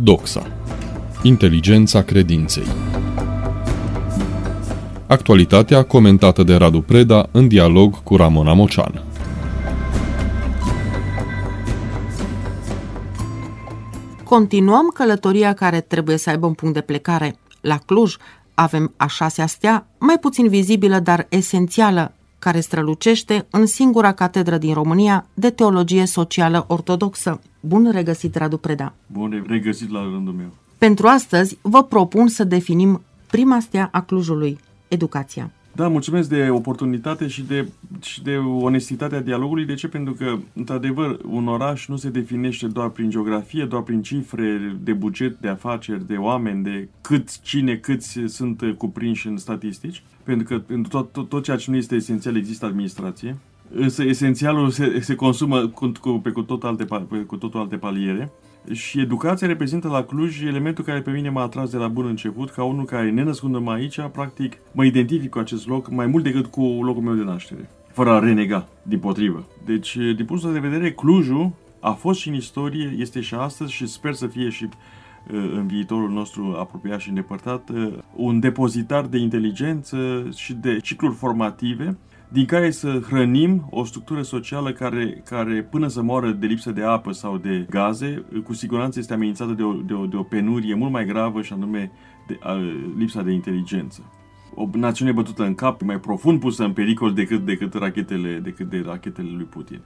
Doxa. Inteligența credinței. Actualitatea comentată de Radu Preda în dialog cu Ramona Mocean. Continuăm călătoria care trebuie să aibă un punct de plecare. La Cluj avem a șasea stea, mai puțin vizibilă, dar esențială, care strălucește în singura catedră din România de teologie socială ortodoxă. Bun regăsit, Radu Preda! Bun regăsit la rândul meu! Pentru astăzi vă propun să definim prima stea a Clujului, educația. Da, mulțumesc de oportunitate și de, și de onestitatea dialogului. De ce? Pentru că, într-adevăr, un oraș nu se definește doar prin geografie, doar prin cifre de buget, de afaceri, de oameni, de cât, cine, câți sunt cuprinși în statistici, pentru că pentru tot, tot, tot ceea ce nu este esențial există administrație. Însă esențialul se, se consumă cu, cu, pe, cu, tot alte, pe, cu totul alte paliere. Și educația reprezintă la Cluj elementul care pe mine m-a atras de la bun început, ca unul care, nenăscându-mă aici, practic mă identific cu acest loc mai mult decât cu locul meu de naștere, fără a renega, din potrivă. Deci, din punctul de vedere, Clujul a fost și în istorie, este și astăzi și sper să fie și uh, în viitorul nostru apropiat și îndepărtat, uh, un depozitar de inteligență și de cicluri formative din care să hrănim o structură socială care, care până să moară de lipsă de apă sau de gaze, cu siguranță este amenințată de o, de o, de o penurie mult mai gravă și anume de, a, lipsa de inteligență. O națiune bătută în cap, mai profund pusă în pericol decât, decât, rachetele, decât de rachetele lui Putin.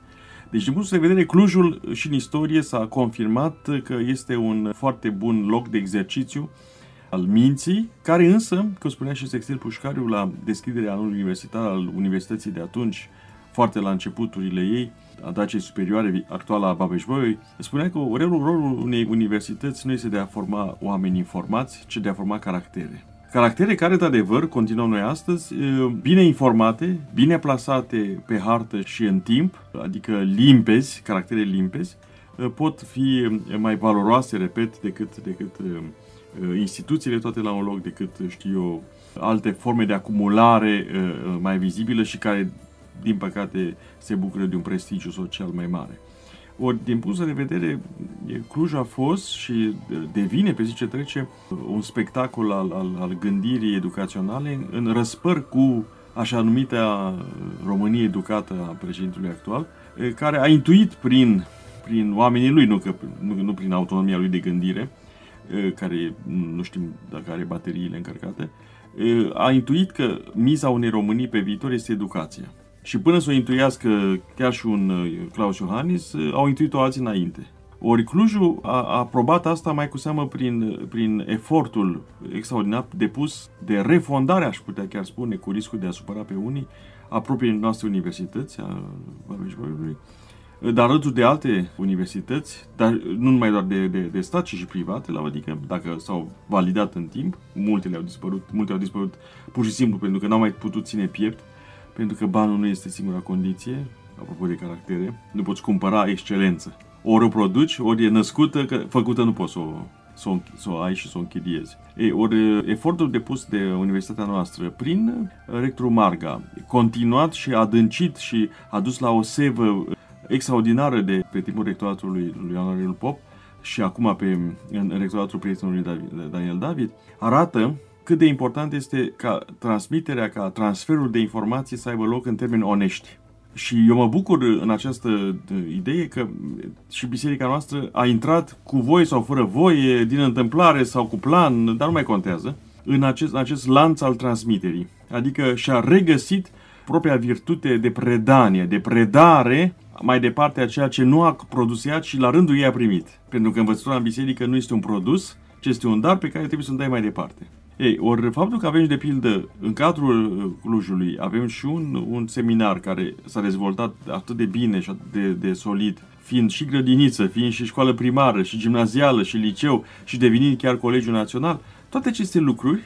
Deci, din punctul de vedere, Clujul și în istorie s-a confirmat că este un foarte bun loc de exercițiu al minții, care însă, cum spunea și Sextil Pușcariu la deschiderea anului universitar al universității de atunci, foarte la începuturile ei, a Daciei Superioare, actuala a babeș spunea că rolul, rolul unei universități nu este de a forma oameni informați, ci de a forma caractere. Caractere care, de adevăr, continuăm noi astăzi, bine informate, bine plasate pe hartă și în timp, adică limpezi, caractere limpezi, pot fi mai valoroase, repet, decât, decât Uh, instituțiile toate la un loc decât, știu eu, alte forme de acumulare uh, uh, mai vizibile și care, din păcate, se bucură de un prestigiu social mai mare. Ori, din punctul de vedere, Cluj a fost și devine, pe zi ce trece, un spectacol al, al, al gândirii educaționale în răspăr cu așa numită Românie educată a președintelui actual, care a intuit prin, prin oamenii lui, nu, că, nu, nu prin autonomia lui de gândire, care nu știm dacă are bateriile încărcate, a intuit că miza unei Românii pe viitor este educația. Și până să o intuiască chiar și un Claus Iohannis, au intuit-o alții înainte. Ori Clujul a, a aprobat asta mai cu seamă prin, prin efortul extraordinar depus de refondare, aș putea chiar spune, cu riscul de a supăra pe unii, a propriei noastre universități, a babeș dar alături de alte universități, dar nu numai doar de, de, de stat, ci și private, la adică dacă s-au validat în timp, multele au dispărut, multe au dispărut pur și simplu pentru că n-au mai putut ține piept, pentru că banul nu este singura condiție, apropo de caractere, nu poți cumpăra excelență. Ori o produci, ori e născută, că făcută nu poți să o, să o, să o ai și să o închiriezi. Ei, ori efortul depus de universitatea noastră prin rectorul Marga, continuat și adâncit și adus la o sevă extraordinară de pe timpul rectoratului lui Ioan Aurel Pop și acum pe, în rectoratul prietenului Daniel David, arată cât de important este ca transmiterea, ca transferul de informații să aibă loc în termeni onești. Și eu mă bucur în această idee că și biserica noastră a intrat cu voie sau fără voie, din întâmplare sau cu plan, dar nu mai contează, în acest, în acest lanț al transmiterii. Adică și-a regăsit propria virtute de predanie, de predare mai departe a ceea ce nu a produs ea, ci la rândul ei a primit. Pentru că învățătura în biserică nu este un produs, ci este un dar pe care trebuie să-l dai mai departe. Ei, ori faptul că avem, de pildă, în cadrul uh, Clujului, avem și un, un seminar care s-a dezvoltat atât de bine și atât de, de solid, fiind și grădiniță, fiind și școală primară, și gimnazială, și liceu, și devenind chiar Colegiul Național, toate aceste lucruri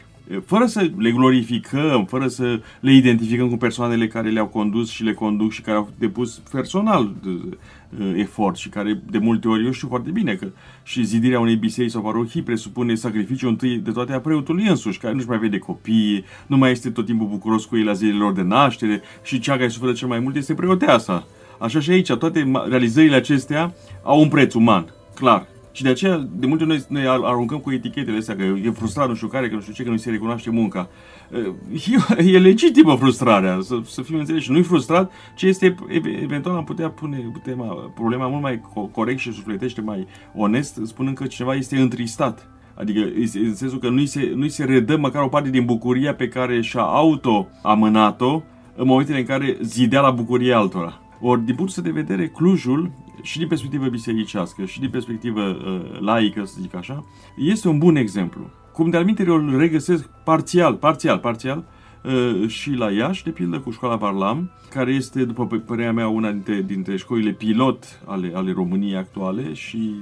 fără să le glorificăm, fără să le identificăm cu persoanele care le-au condus și le conduc și care au depus personal efort și care de multe ori eu știu foarte bine că și zidirea unei biserici sau parohii presupune sacrificiul întâi de toate a preotului însuși, care nu-și mai vede copii, nu mai este tot timpul bucuros cu ei la zilele lor de naștere și cea care suferă cel mai mult este preoteasa. Așa și aici, toate realizările acestea au un preț uman, clar. Și de aceea, de multe ori, noi, noi aruncăm cu etichetele astea, că e frustrat nu știu care, că nu știu ce, că nu se recunoaște munca. E, e legitimă frustrarea, să, să fim înțeleși. Nu-i frustrat, ce este, eventual am putea pune tema, problema mult mai corect și sufletește, mai onest, spunând că cineva este întristat. Adică în sensul că nu-i se, nu se redă măcar o parte din bucuria pe care și-a auto-amânat-o în momentele în care zidea la bucurie altora. Ori, din punctul de vedere, Clujul, și din perspectivă bisericească, și din perspectivă uh, laică, să zic așa, este un bun exemplu. Cum de-al eu îl regăsesc parțial, parțial, parțial, uh, și la Iași, de pildă, cu școala Varlam, care este, după părerea mea, una dintre, dintre școlile pilot ale, ale României actuale și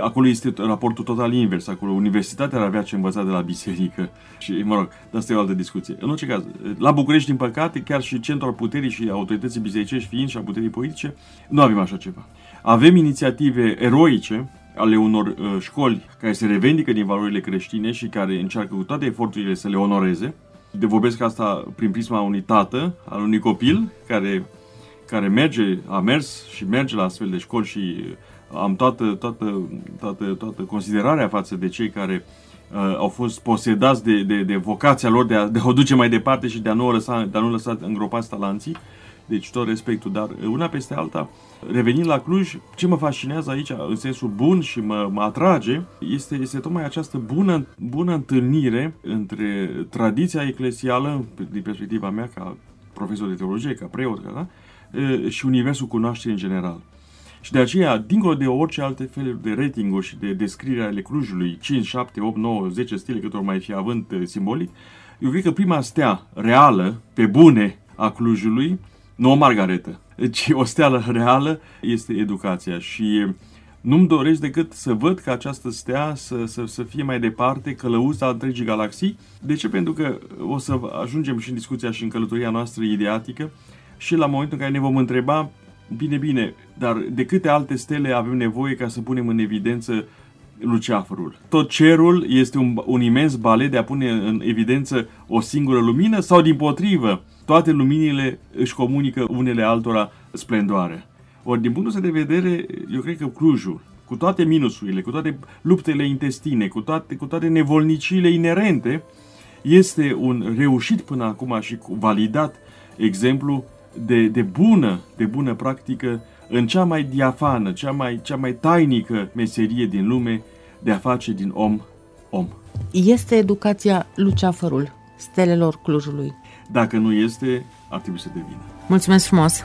Acolo este raportul total invers. Acolo universitatea ar avea ce învăța de la biserică. Și, mă rog, dar asta e o altă discuție. În orice caz, la București, din păcate, chiar și centrul al puterii și autorității bisericești fiind și a puterii politice, nu avem așa ceva. Avem inițiative eroice ale unor uh, școli care se revendică din valorile creștine și care încearcă cu toate eforturile să le onoreze. De vorbesc asta prin prisma unui tată, al unui copil, care, care merge, a mers și merge la astfel de școli și am toată, toată, toată, toată considerarea față de cei care uh, au fost posedați de, de, de vocația lor de a, de a o duce mai departe și de a nu, lăsa, de a nu lăsa îngropați talanții. Deci tot respectul, dar una peste alta, revenind la Cluj, ce mă fascinează aici, în sensul bun și mă, mă atrage, este, este tocmai această bună, bună întâlnire între tradiția eclesială, din perspectiva mea ca profesor de teologie, ca preot, ca, da? și universul cunoașterii în general. Și de aceea, dincolo de orice alte feluri de ratinguri și de descriere ale Clujului, 5, 7, 8, 9, 10 stile cât ori mai fi având eh, simbolic, eu cred că prima stea reală, pe bune, a Clujului, nu o margaretă, ci o steală reală este educația și nu-mi doresc decât să văd că această stea să, să, să fie mai departe călăuza întregii galaxii. De ce? Pentru că o să ajungem și în discuția și în călătoria noastră ideatică și la momentul în care ne vom întreba Bine, bine, dar de câte alte stele avem nevoie ca să punem în evidență luceafărul? Tot cerul este un, un imens balet de a pune în evidență o singură lumină sau din potrivă, toate luminile își comunică unele altora splendoare? Ori din punctul de vedere, eu cred că Clujul, cu toate minusurile, cu toate luptele intestine, cu toate, cu toate nevolnicile inerente, este un reușit până acum și validat exemplu de, de bună, de bună practică în cea mai diafană, cea mai, cea mai tainică meserie din lume de a face din om om. Este educația luceafărul stelelor Clujului. Dacă nu este, ar trebui să devină. Mulțumesc frumos!